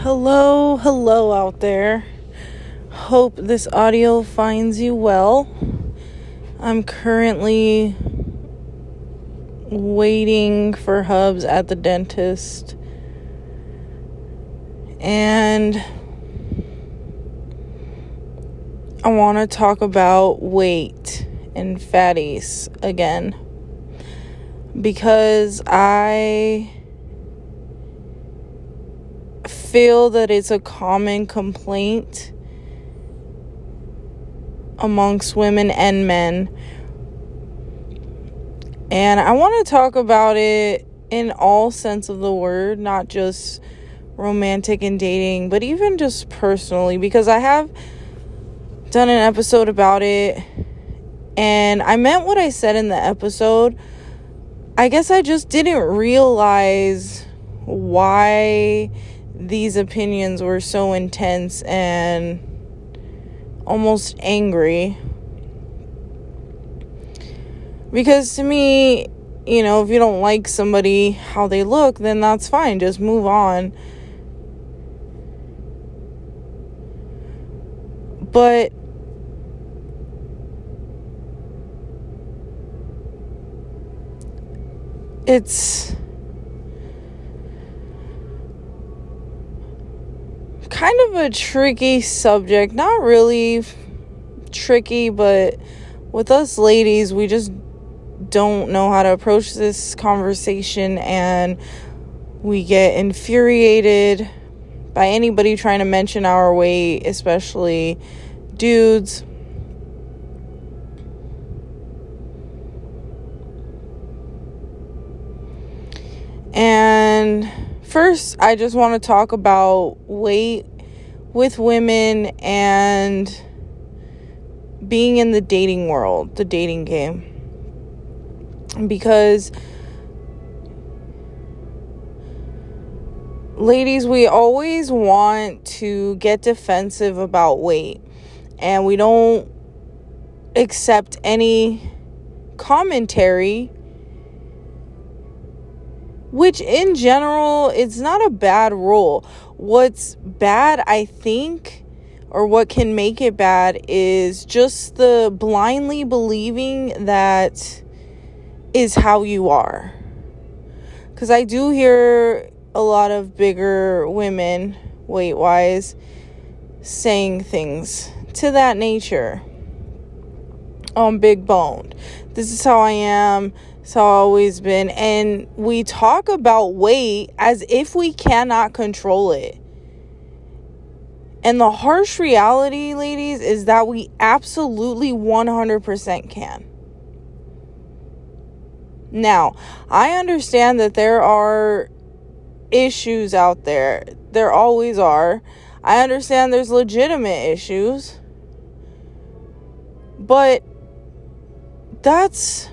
Hello, hello out there. Hope this audio finds you well. I'm currently waiting for Hubs at the dentist. And I want to talk about weight and fatties again. Because I feel that it's a common complaint amongst women and men. And I want to talk about it in all sense of the word, not just romantic and dating, but even just personally because I have done an episode about it and I meant what I said in the episode. I guess I just didn't realize why these opinions were so intense and almost angry. Because to me, you know, if you don't like somebody how they look, then that's fine. Just move on. But it's kind of a tricky subject. Not really tricky, but with us ladies, we just don't know how to approach this conversation and we get infuriated by anybody trying to mention our weight, especially dudes. And first, I just want to talk about weight with women and being in the dating world, the dating game. Because ladies, we always want to get defensive about weight and we don't accept any commentary which in general it's not a bad rule. What's bad i think or what can make it bad is just the blindly believing that is how you are. Because i do hear a lot of bigger women weight wise saying things to that nature. I'm big boned. This is how i am it's always been. And we talk about weight as if we cannot control it. And the harsh reality, ladies, is that we absolutely 100% can. Now, I understand that there are issues out there. There always are. I understand there's legitimate issues. But that's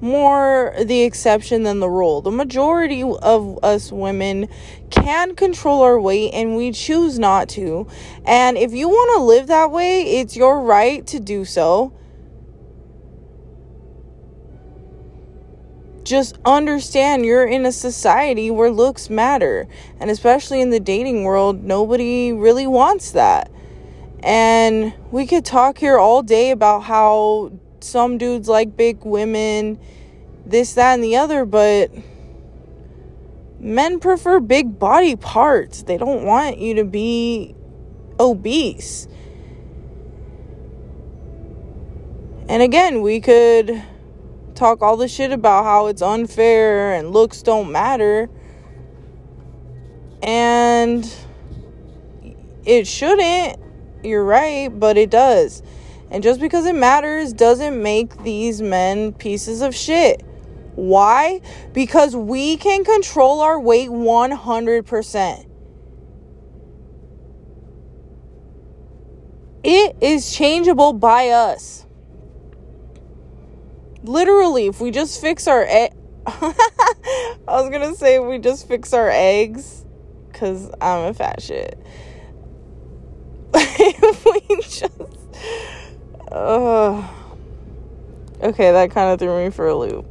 more the exception than the rule. The majority of us women can control our weight and we choose not to. And if you want to live that way, it's your right to do so. Just understand you're in a society where looks matter. And especially in the dating world, nobody really wants that. And we could talk here all day about how some dudes like big women, this, that, and the other, but men prefer big body parts. They don't want you to be obese. And again, we could talk all the shit about how it's unfair and looks don't matter. And it shouldn't. You're right, but it does. And just because it matters doesn't make these men pieces of shit. Why? Because we can control our weight 100%. It is changeable by us. Literally, if we just fix our e- I was going to say if we just fix our eggs cuz I'm a fat shit. if we just uh, okay, that kind of threw me for a loop.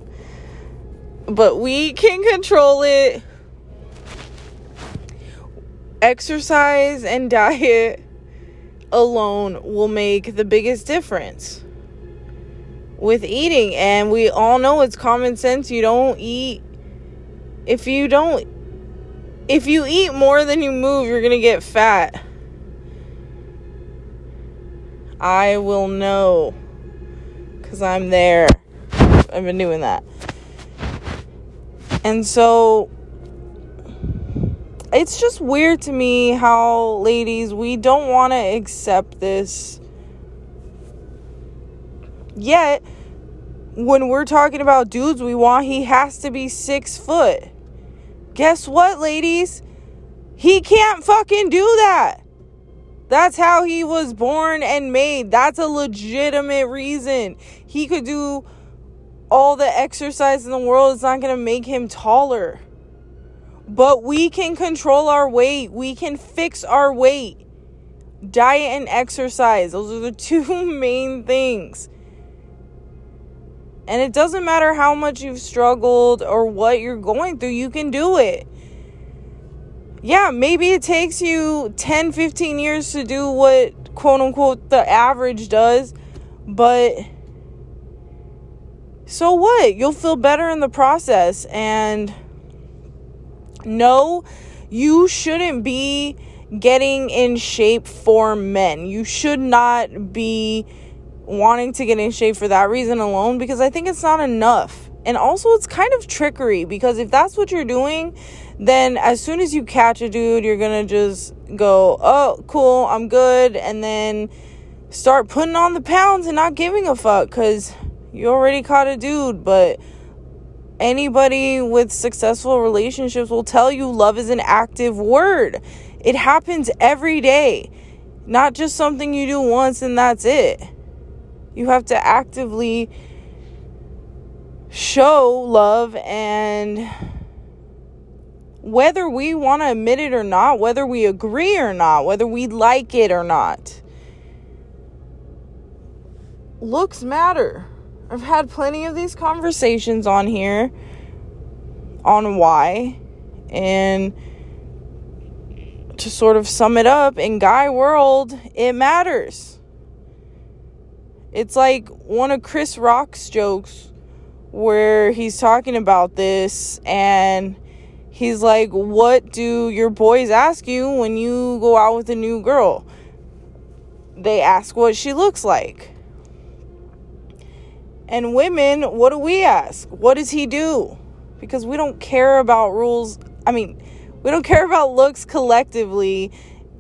But we can control it. exercise and diet alone will make the biggest difference with eating. And we all know it's common sense. You don't eat, if you don't, if you eat more than you move, you're going to get fat. I will know because I'm there. I've been doing that. And so it's just weird to me how, ladies, we don't want to accept this. Yet, when we're talking about dudes we want, he has to be six foot. Guess what, ladies? He can't fucking do that. That's how he was born and made. That's a legitimate reason. He could do all the exercise in the world. It's not going to make him taller. But we can control our weight, we can fix our weight. Diet and exercise, those are the two main things. And it doesn't matter how much you've struggled or what you're going through, you can do it. Yeah, maybe it takes you 10, 15 years to do what quote unquote the average does, but so what? You'll feel better in the process. And no, you shouldn't be getting in shape for men. You should not be wanting to get in shape for that reason alone because I think it's not enough. And also, it's kind of trickery because if that's what you're doing, then as soon as you catch a dude, you're gonna just go, oh, cool, I'm good, and then start putting on the pounds and not giving a fuck because you already caught a dude. But Anybody with successful relationships will tell you love is an active word. It happens every day, not just something you do once and that's it. You have to actively show love and whether we want to admit it or not, whether we agree or not, whether we like it or not, looks matter. I've had plenty of these conversations on here on why. And to sort of sum it up, in guy world, it matters. It's like one of Chris Rock's jokes where he's talking about this and he's like, What do your boys ask you when you go out with a new girl? They ask what she looks like. And women, what do we ask? What does he do? Because we don't care about rules. I mean, we don't care about looks collectively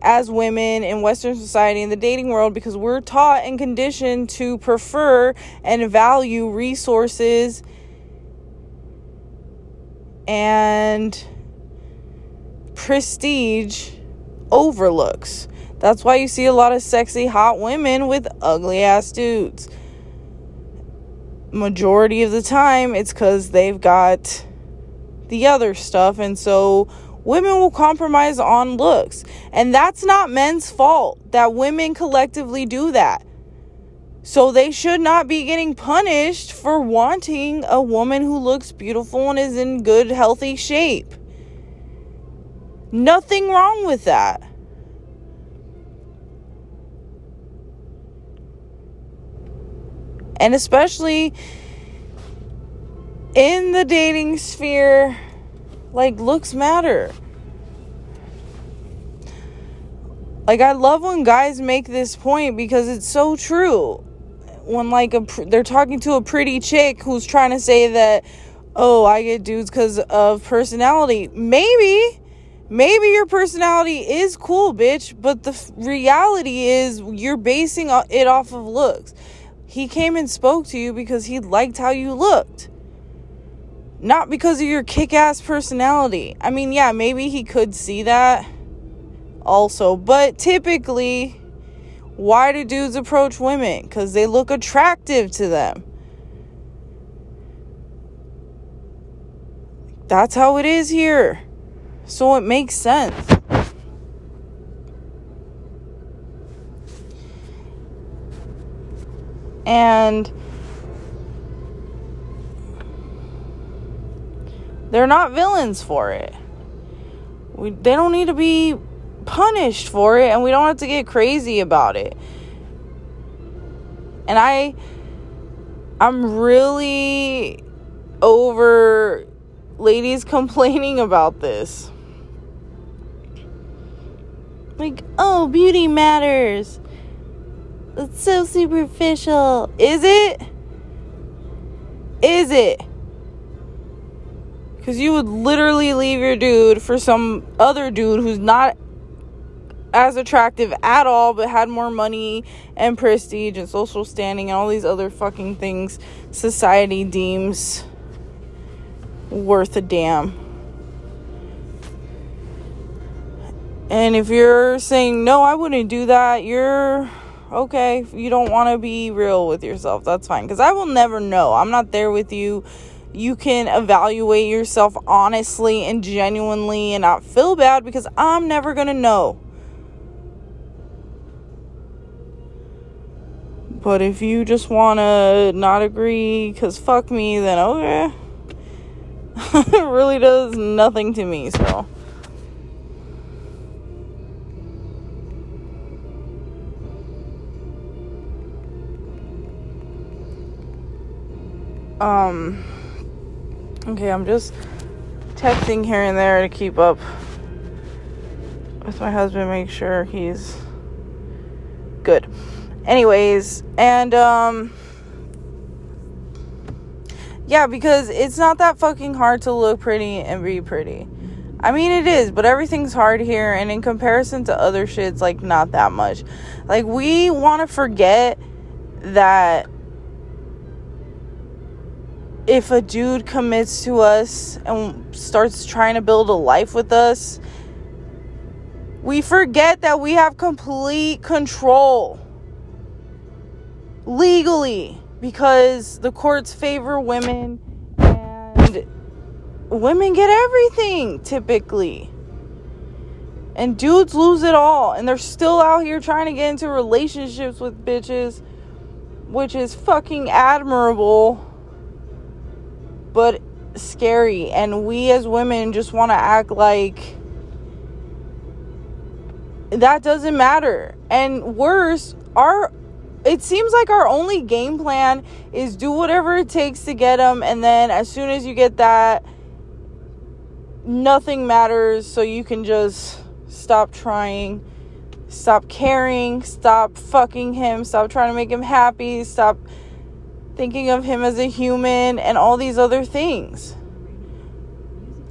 as women in Western society in the dating world because we're taught and conditioned to prefer and value resources and prestige overlooks. That's why you see a lot of sexy, hot women with ugly ass dudes. Majority of the time it's because they've got the other stuff and so women will compromise on looks. And that's not men's fault that women collectively do that so they should not be getting punished for wanting a woman who looks beautiful and is in good healthy shape nothing wrong with that And especially in the dating sphere, like looks matter. Like I love when guys make this point because it's so true. When like a they're talking to a pretty chick who's trying to say that oh, I get dudes cuz of personality. Maybe maybe your personality is cool, bitch, but the f- reality is you're basing it off of looks. He came and spoke to you because he liked how you looked. Not because of your kick ass personality. I mean, yeah, maybe he could see that also, but typically, why do dudes approach women? Because they look attractive to them. That's how it is here. So it makes sense. And they're not villains for it. We, they don't need to be punished for it and we don't have to get crazy about it. And I I'm really over ladies complaining about this. Like, oh, beauty matters. It's so superficial. Is it? Is it? Because you would literally leave your dude for some other dude who's not as attractive at all, but had more money and prestige and social standing and all these other fucking things society deems worth a damn. And if you're saying, no, I wouldn't do that, you're okay. You don't want to be real with yourself. That's fine. Because I will never know. I'm not there with you. You can evaluate yourself honestly and genuinely and not feel bad because I'm never going to know. But if you just want to not agree because fuck me, then okay. it really does nothing to me, so. Um, okay, I'm just texting here and there to keep up with my husband, make sure he's good. Anyways, and um yeah, because it's not that fucking hard to look pretty and be pretty. I mean, it is, but everything's hard here, and in comparison to other shits, like, not that much. Like, we want to forget that if a dude commits to us and starts trying to build a life with us, we forget that we have complete control legally because the courts favor women and women get everything typically. And dudes lose it all and they're still out here trying to get into relationships with bitches, which is fucking admirable but scary. And we as women just want to act like that doesn't matter. And worse, our it seems like our only game plan is do whatever it takes to get them and then as soon as you get that nothing matters so you can just stop trying stop caring stop fucking him stop trying to make him happy stop thinking of him as a human, and all these other things.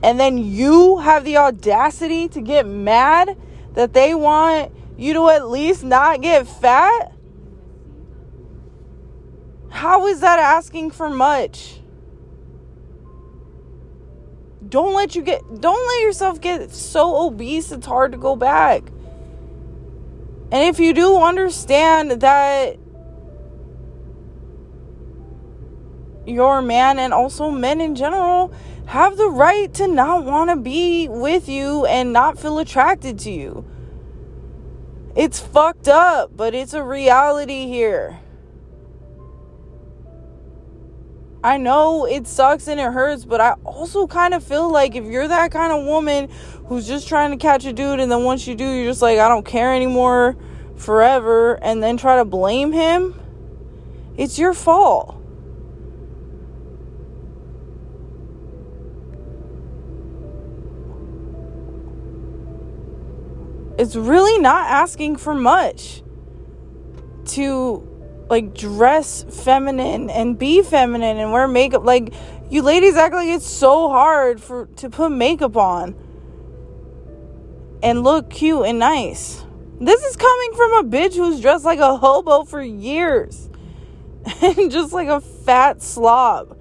And then you have the audacity to get mad that they want you to at least not get fat? How is that asking for much? Don't let you get don't let yourself get so obese it's hard to go back. And if you do understand that your man and also men in general have the right to not want to be with you and not feel attracted to you. It's fucked up, but it's a reality here. I know it sucks and it hurts, but I also kind of feel like if you're that kind of woman who's just trying to catch a dude and then once you do, you're just like, I don't care anymore forever, and then try to blame him, it's your fault. it's really not asking for much to like dress feminine and be feminine and wear makeup. Like you ladies act like it's so hard for to put makeup on and look cute and nice. This is coming from a bitch who's dressed like a hobo for years and just like a fat slob.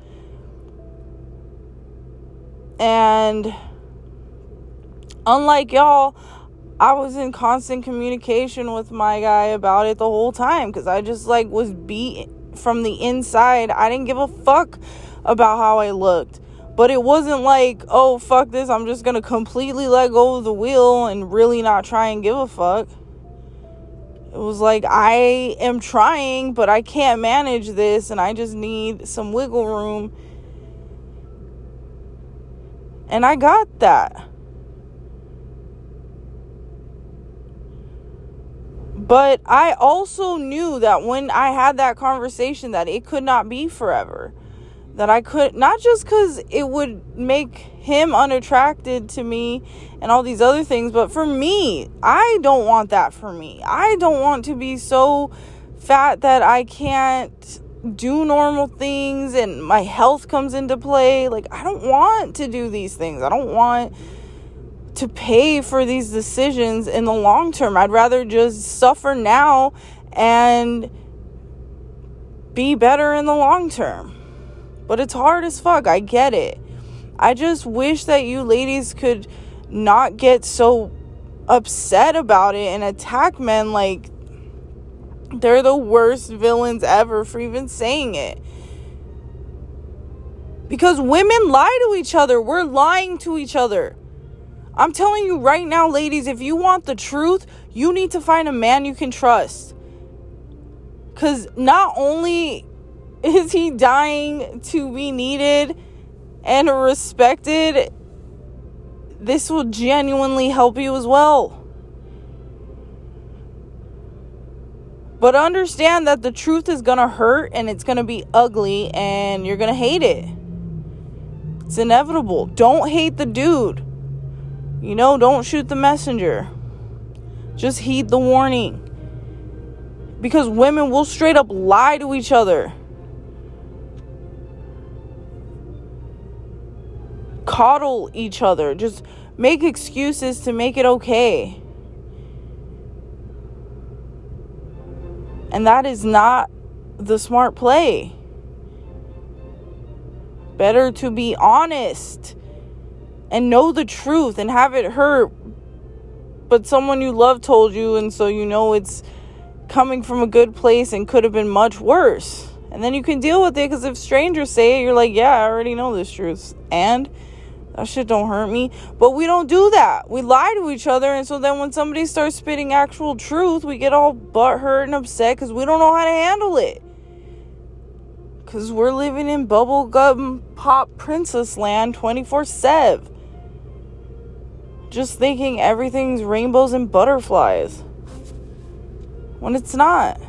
And unlike y'all I was in constant communication with my guy about it the whole time because I just like was beat from the inside. I didn't give a fuck about how I looked. But it wasn't like, oh, fuck this, I'm just gonna completely let go of the wheel and really not try and give a fuck. It was like, I am trying, but I can't manage this and I just need some wiggle room. And I got that. But I also knew that when I had that conversation that it could not be forever. That I could not just cuz it would make him unattracted to me and all these other things, but for me, I don't want that for me. I don't want to be so fat that I can't do normal things and my health comes into play. Like, I don't want to do these things. I don't want to pay for these decisions in the long term. I'd rather just suffer now and be better in the long term. But it's hard as fuck. I get it. I just wish that you ladies could not get so upset about it and attack men like they're the worst villains ever for even saying it. Because women lie to each other. We're lying to each other. I'm telling you right now, ladies, if you want the truth, you need to find a man you can trust. Because not only is he dying to be needed and respected, this will genuinely help you as well. But understand that the truth is going to hurt and it's going to be ugly and you're going to hate it. It's inevitable. Don't hate the dude. You know, don't shoot the messenger. Just heed the warning. Because women will straight up lie to each other. Coddle each other. Just make excuses to make it okay. And that is not the smart play. Better to be honest and know the truth and have it hurt. But someone you love told you, and so you know it's coming from a good place and could have been much worse. And then you can deal with it because if strangers say it, you're like, yeah, I already know this truth. And that shit don't hurt me. But we don't do that. We lie to each other. And so then when somebody starts spitting actual truth, we get all butthurt and upset because we don't know how to handle it. Because we're living in bubblegum pop princess land 24 7. Just thinking everything's rainbows and butterflies. When it's not.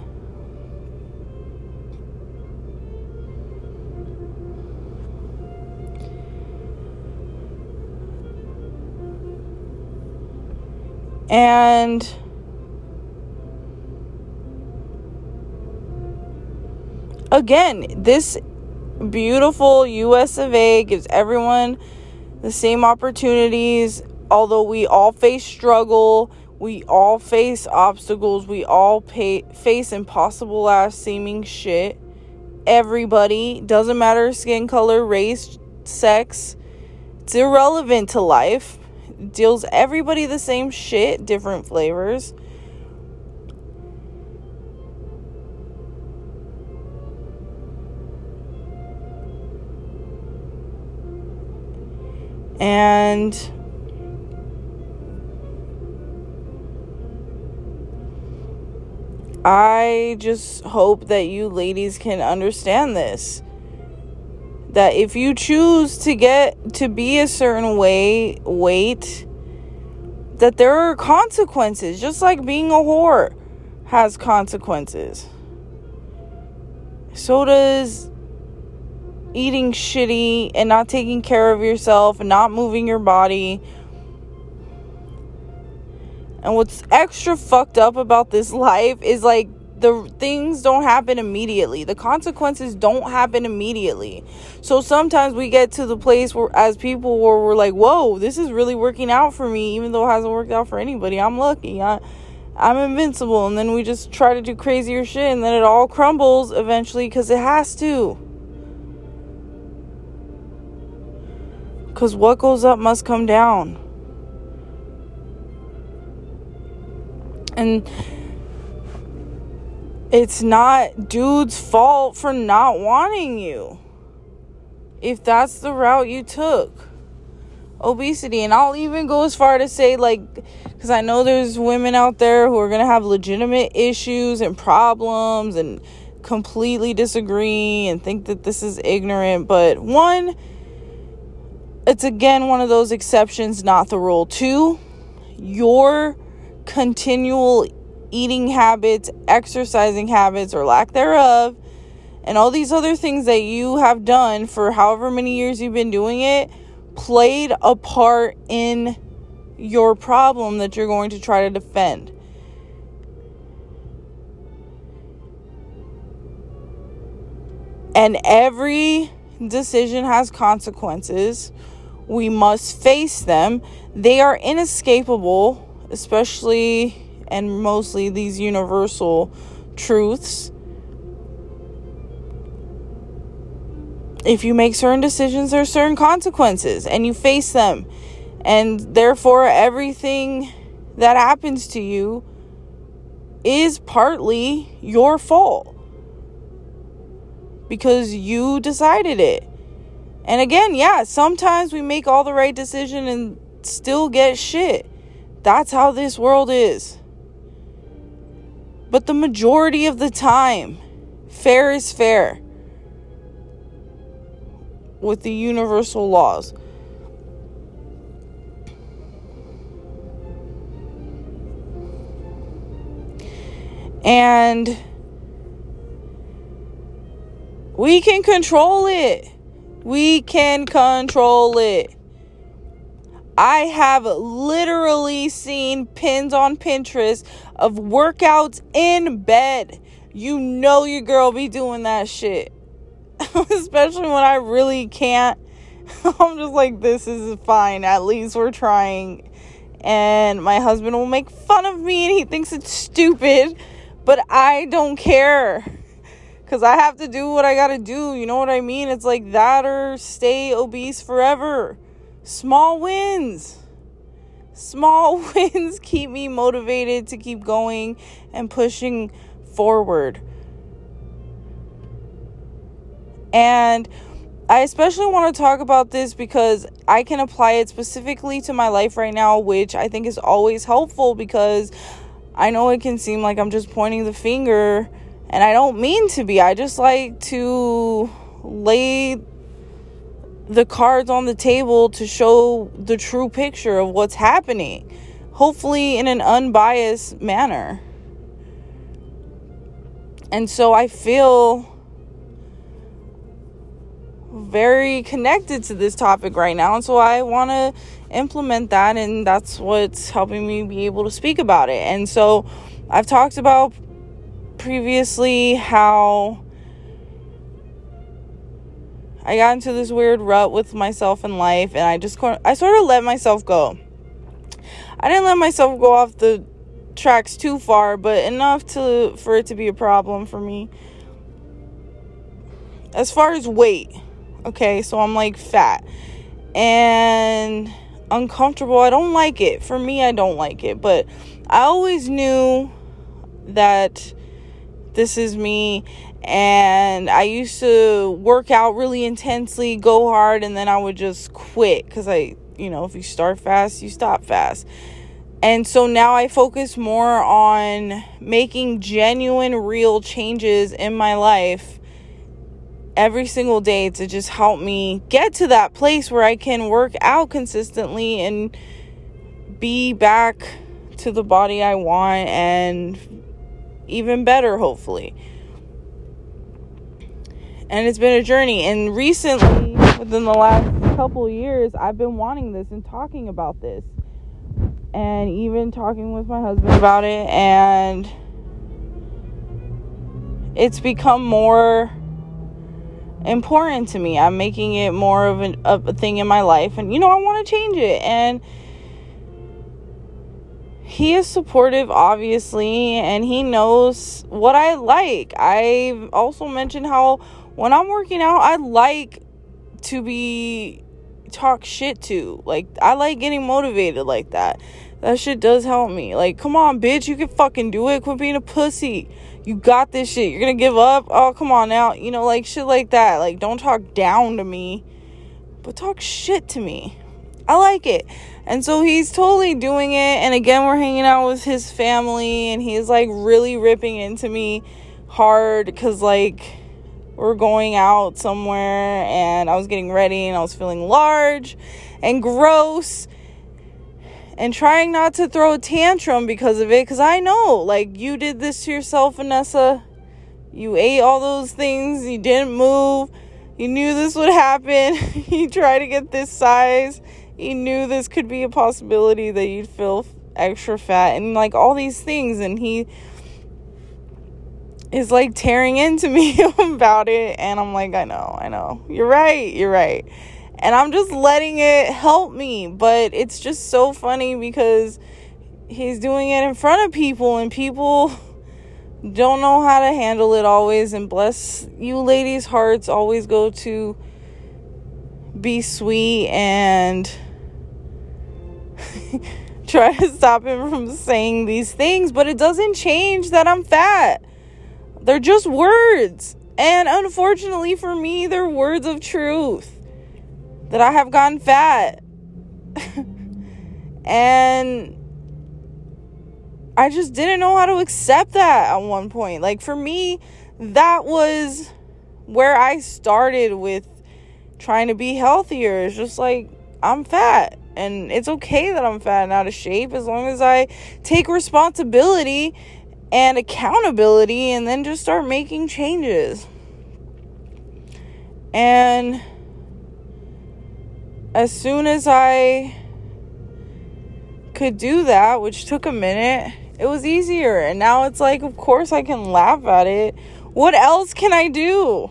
And again, this beautiful US of A gives everyone the same opportunities. Although we all face struggle, we all face obstacles, we all pay, face impossible ass seeming shit. Everybody, doesn't matter skin color, race, sex, it's irrelevant to life deals everybody the same shit, different flavors. And I just hope that you ladies can understand this that if you choose to get to be a certain way, wait, that there are consequences, just like being a whore has consequences. So does eating shitty and not taking care of yourself and not moving your body. And what's extra fucked up about this life is like the things don't happen immediately. The consequences don't happen immediately. So sometimes we get to the place where, as people, where we're like, "Whoa, this is really working out for me," even though it hasn't worked out for anybody. I'm lucky. I, I'm invincible. And then we just try to do crazier shit, and then it all crumbles eventually because it has to. Because what goes up must come down. And it's not dude's fault for not wanting you. If that's the route you took. Obesity. And I'll even go as far to say, like, because I know there's women out there who are going to have legitimate issues and problems and completely disagree and think that this is ignorant. But one, it's again one of those exceptions, not the rule. Two, your continual eating habits, exercising habits, or lack thereof, and all these other things that you have done for however many years you've been doing it played a part in your problem that you're going to try to defend. And every decision has consequences. We must face them. They are inescapable, especially and mostly these universal truths. If you make certain decisions, there are certain consequences, and you face them. And therefore, everything that happens to you is partly your fault because you decided it. And again, yeah, sometimes we make all the right decision and still get shit. That's how this world is. But the majority of the time, fair is fair with the universal laws. And we can control it. We can control it. I have literally seen pins on Pinterest of workouts in bed. You know your girl be doing that shit. Especially when I really can't. I'm just like, this is fine. At least we're trying. And my husband will make fun of me and he thinks it's stupid. But I don't care because I have to do what I gotta do. You know what I mean? It's like that or stay obese forever. Small wins. Small wins keep me motivated to keep going and pushing forward. And I especially want to talk about this because I can apply it specifically to my life right now, which I think is always helpful because I know it can seem like I'm just pointing the finger and I don't mean to be. I just like to lay the cards on the table to show the true picture of what's happening, hopefully, in an unbiased manner. And so I feel very connected to this topic right now. And so I want to implement that, and that's what's helping me be able to speak about it. And so I've talked about previously how I got into this weird rut with myself in life and I just I sort of let myself go. I didn't let myself go off the tracks too far, but enough to for it to be a problem for me. As far as weight, okay, so I'm like fat and uncomfortable. I don't like it. For me, I don't like it, but I always knew that this is me and I used to work out really intensely, go hard, and then I would just quit because I, you know, if you start fast, you stop fast. And so now I focus more on making genuine, real changes in my life every single day to just help me get to that place where I can work out consistently and be back to the body I want and even better, hopefully. And it's been a journey. And recently, within the last couple years, I've been wanting this and talking about this. And even talking with my husband about it. And it's become more important to me. I'm making it more of, an, of a thing in my life. And, you know, I want to change it. And he is supportive, obviously, and he knows what I like. I've also mentioned how when I'm working out, I like to be talk shit to. Like, I like getting motivated like that. That shit does help me. Like, come on, bitch, you can fucking do it. Quit being a pussy. You got this shit. You're gonna give up? Oh, come on now. You know, like shit like that. Like, don't talk down to me, but talk shit to me. I like it. And so he's totally doing it. And again, we're hanging out with his family, and he's like really ripping into me hard because, like, we're going out somewhere, and I was getting ready, and I was feeling large and gross. and trying not to throw a tantrum because of it because I know like you did this to yourself, Vanessa. You ate all those things, you didn't move. You knew this would happen. you tried to get this size. You knew this could be a possibility that you'd feel extra fat and like all these things and he is like tearing into me about it and I'm like I know, I know. You're right. You're right and I'm just letting it help me. But it's just so funny because he's doing it in front of people, and people don't know how to handle it always. And bless you, ladies' hearts always go to be sweet and try to stop him from saying these things, but it doesn't change that I'm fat. They're just words. And unfortunately for me, they're words of truth that I have gotten fat. and I just didn't know how to accept that at one point. Like for me, that was where I started with trying to be healthier. It's just like I'm fat and it's okay that I'm fat and out of shape as long as I take responsibility and accountability and then just start making changes. And as soon as I could do that, which took a minute, it was easier. And now it's like, of course, I can laugh at it. What else can I do?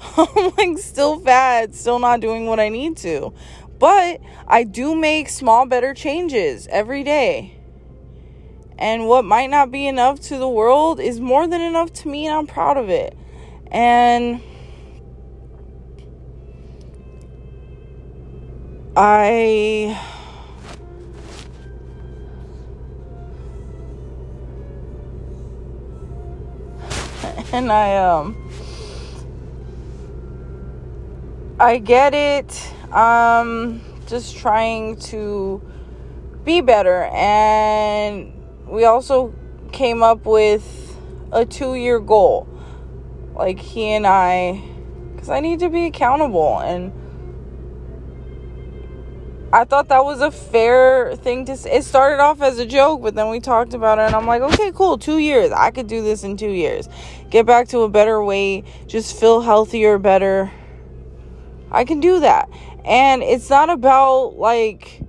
I'm like still fat, still not doing what I need to. But I do make small, better changes every day. And what might not be enough to the world is more than enough to me, and I'm proud of it. And I and I um I get it. Um just trying to be better and we also came up with a 2-year goal. Like he and I cuz I need to be accountable and I thought that was a fair thing to say. It started off as a joke, but then we talked about it, and I'm like, okay, cool, two years. I could do this in two years. Get back to a better weight, just feel healthier, better. I can do that. And it's not about like.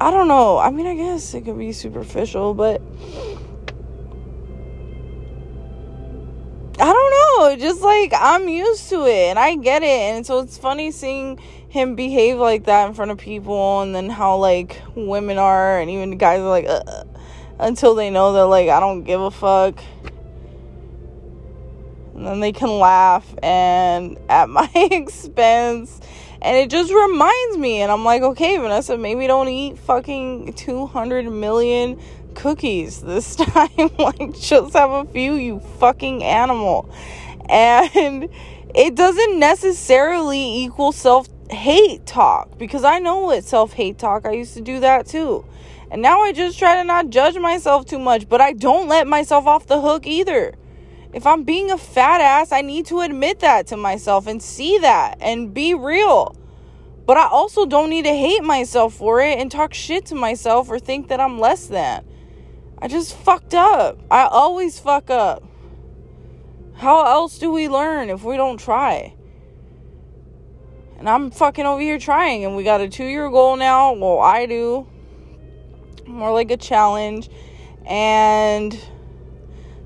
I don't know. I mean, I guess it could be superficial, but I don't know, just like I'm used to it and I get it. And so it's funny seeing him behave like that in front of people and then how like women are and even guys are like uh, until they know they're like I don't give a fuck. And then they can laugh and at my expense. And it just reminds me and I'm like, "Okay, Vanessa, maybe don't eat fucking 200 million cookies this time. like, just have a few, you fucking animal. And it doesn't necessarily equal self hate talk because I know it's self hate talk. I used to do that too. And now I just try to not judge myself too much, but I don't let myself off the hook either. If I'm being a fat ass, I need to admit that to myself and see that and be real. But I also don't need to hate myself for it and talk shit to myself or think that I'm less than. I just fucked up. I always fuck up. How else do we learn if we don't try? And I'm fucking over here trying, and we got a two year goal now. Well, I do. More like a challenge. And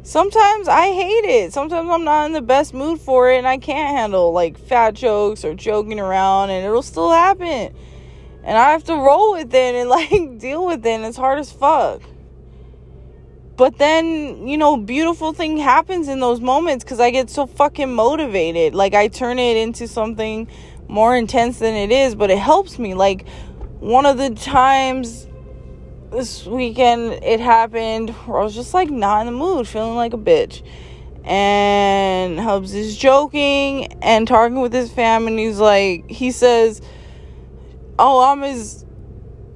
sometimes I hate it. Sometimes I'm not in the best mood for it, and I can't handle like fat jokes or joking around, and it'll still happen. And I have to roll with it and like deal with it, and it's hard as fuck but then you know beautiful thing happens in those moments because i get so fucking motivated like i turn it into something more intense than it is but it helps me like one of the times this weekend it happened where i was just like not in the mood feeling like a bitch and hubs is joking and talking with his fam and he's like he says oh i'm his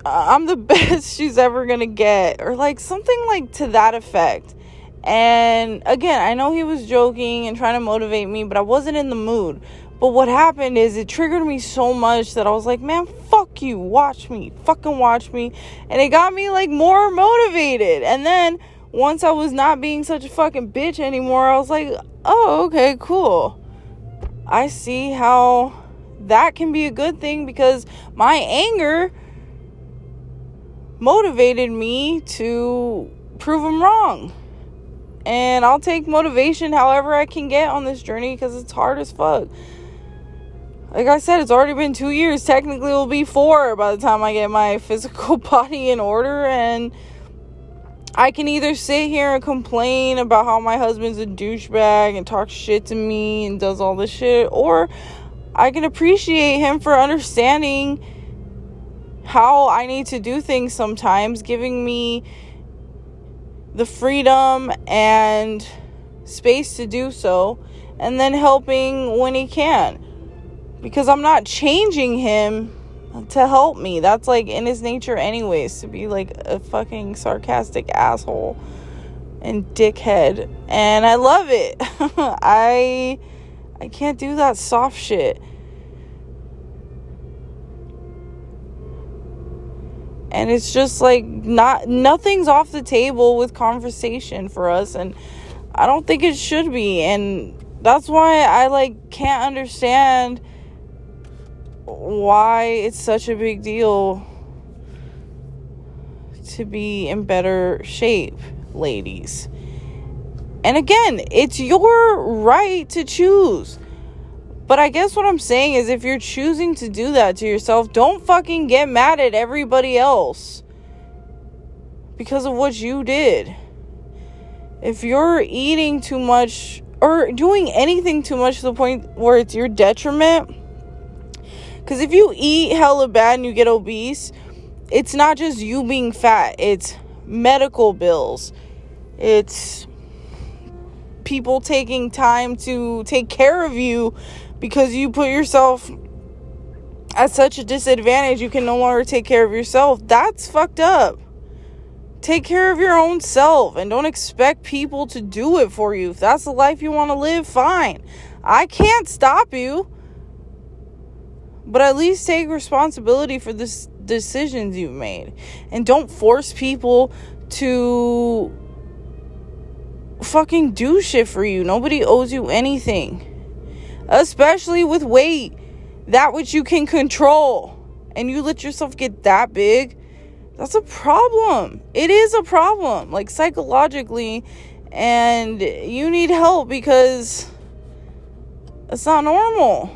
uh, I'm the best she's ever gonna get, or like something like to that effect. And again, I know he was joking and trying to motivate me, but I wasn't in the mood. But what happened is it triggered me so much that I was like, man, fuck you. Watch me. Fucking watch me. And it got me like more motivated. And then once I was not being such a fucking bitch anymore, I was like, oh, okay, cool. I see how that can be a good thing because my anger motivated me to prove him wrong. And I'll take motivation however I can get on this journey because it's hard as fuck. Like I said, it's already been two years. Technically, it will be four by the time I get my physical body in order. And I can either sit here and complain about how my husband's a douchebag and talk shit to me and does all this shit, or I can appreciate him for understanding how I need to do things sometimes, giving me the freedom and space to do so, and then helping when he can. Because I'm not changing him to help me. That's like in his nature, anyways, to be like a fucking sarcastic asshole and dickhead. And I love it. I I can't do that soft shit. and it's just like not nothing's off the table with conversation for us and I don't think it should be and that's why I like can't understand why it's such a big deal to be in better shape, ladies. And again, it's your right to choose. But I guess what I'm saying is if you're choosing to do that to yourself, don't fucking get mad at everybody else because of what you did. If you're eating too much or doing anything too much to the point where it's your detriment, because if you eat hella bad and you get obese, it's not just you being fat, it's medical bills, it's people taking time to take care of you because you put yourself at such a disadvantage you can no longer take care of yourself. That's fucked up. Take care of your own self and don't expect people to do it for you. If that's the life you want to live, fine. I can't stop you. But at least take responsibility for the decisions you've made. And don't force people to fucking do shit for you. Nobody owes you anything especially with weight, that which you can control, and you let yourself get that big, that's a problem. It is a problem, like psychologically, and you need help because it's not normal.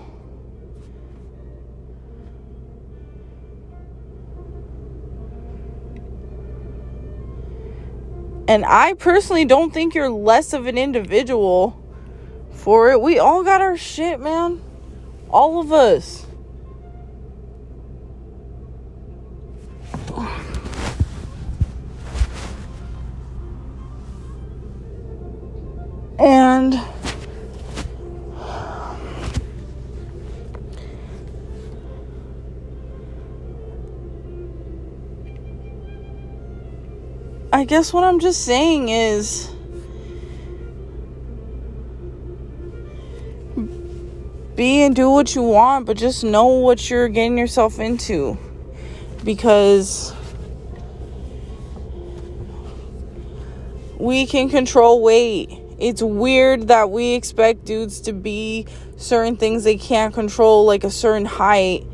And I personally don't think you're less of an individual for it. We all got our shit, man. All of us. And I guess what I'm just saying is be and do what you want, but just know what you're getting yourself into. Because we can control weight. It's weird that we expect dudes to be certain things they can't control, like a certain height.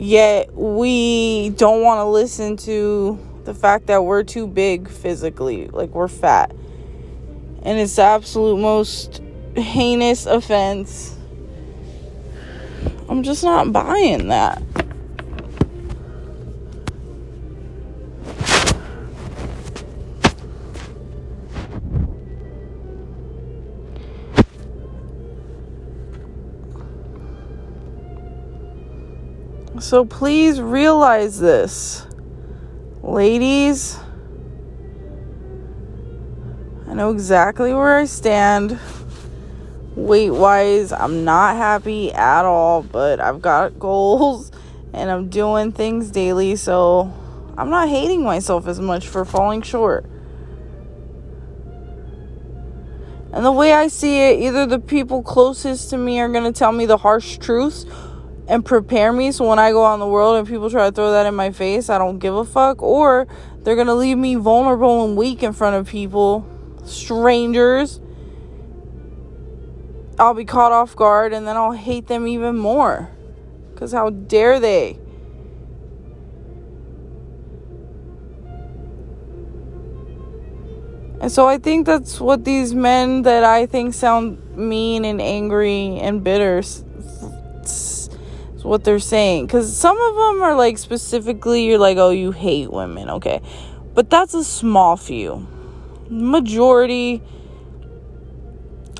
Yet we don't want to listen to the fact that we're too big physically, like we're fat. And it's the absolute most heinous offense. I'm just not buying that. So please realize this. Ladies, I know exactly where I stand weight wise, I'm not happy at all, but I've got goals and I'm doing things daily, so I'm not hating myself as much for falling short. And the way I see it, either the people closest to me are going to tell me the harsh truths and prepare me so when I go out in the world and people try to throw that in my face, I don't give a fuck. Or they're to leave me vulnerable and weak in front of people, strangers. I'll be caught off guard and then I'll hate them even more. Because how dare they? And so I think that's what these men that I think sound mean and angry and bitter what they're saying. Because some of them are like specifically, you're like, oh, you hate women, okay. But that's a small few. Majority,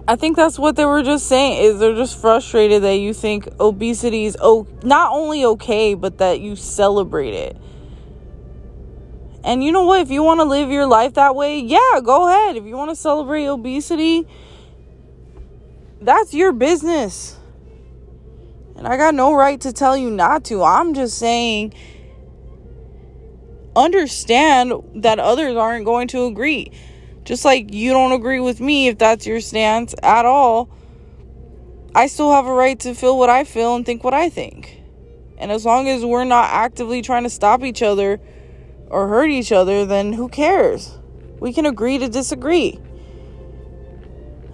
I think that's what they were just saying is they're just frustrated that you think obesity is oh, not only okay, but that you celebrate it and you know what? If you want to live your life that way, yeah, go ahead. If you want to celebrate obesity, that's your business. And I got no right to tell you not to. I'm just saying, understand that others aren't going to agree. Just like you don't agree with me if that's your stance at all. I still have a right to feel what I feel and think what I think. And as long as we're not actively trying to stop each other or hurt each other, then who cares? We can agree to disagree.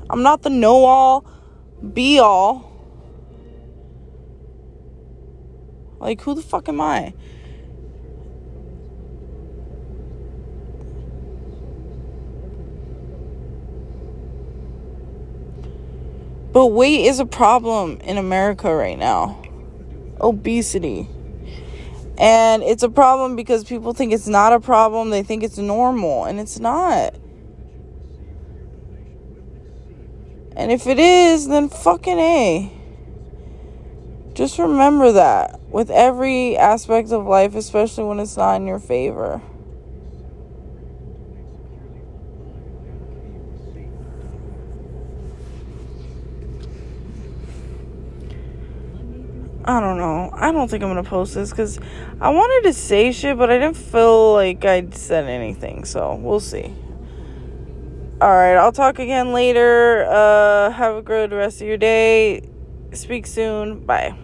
I'm not the know all, be all. Like, who the fuck am I? But weight is a problem in America right now. Obesity. And it's a problem because people think it's not a problem. They think it's normal, and it's not. And if it is, then fucking A. Just remember that with every aspect of life, especially when it's not in your favor. I don't know. I don't think I'm gonna post this because I wanted to say shit, but I didn't feel like I'd said anything. So we'll see. Alright, I'll talk again later. Uh, have a good rest of your day. Speak soon. Bye.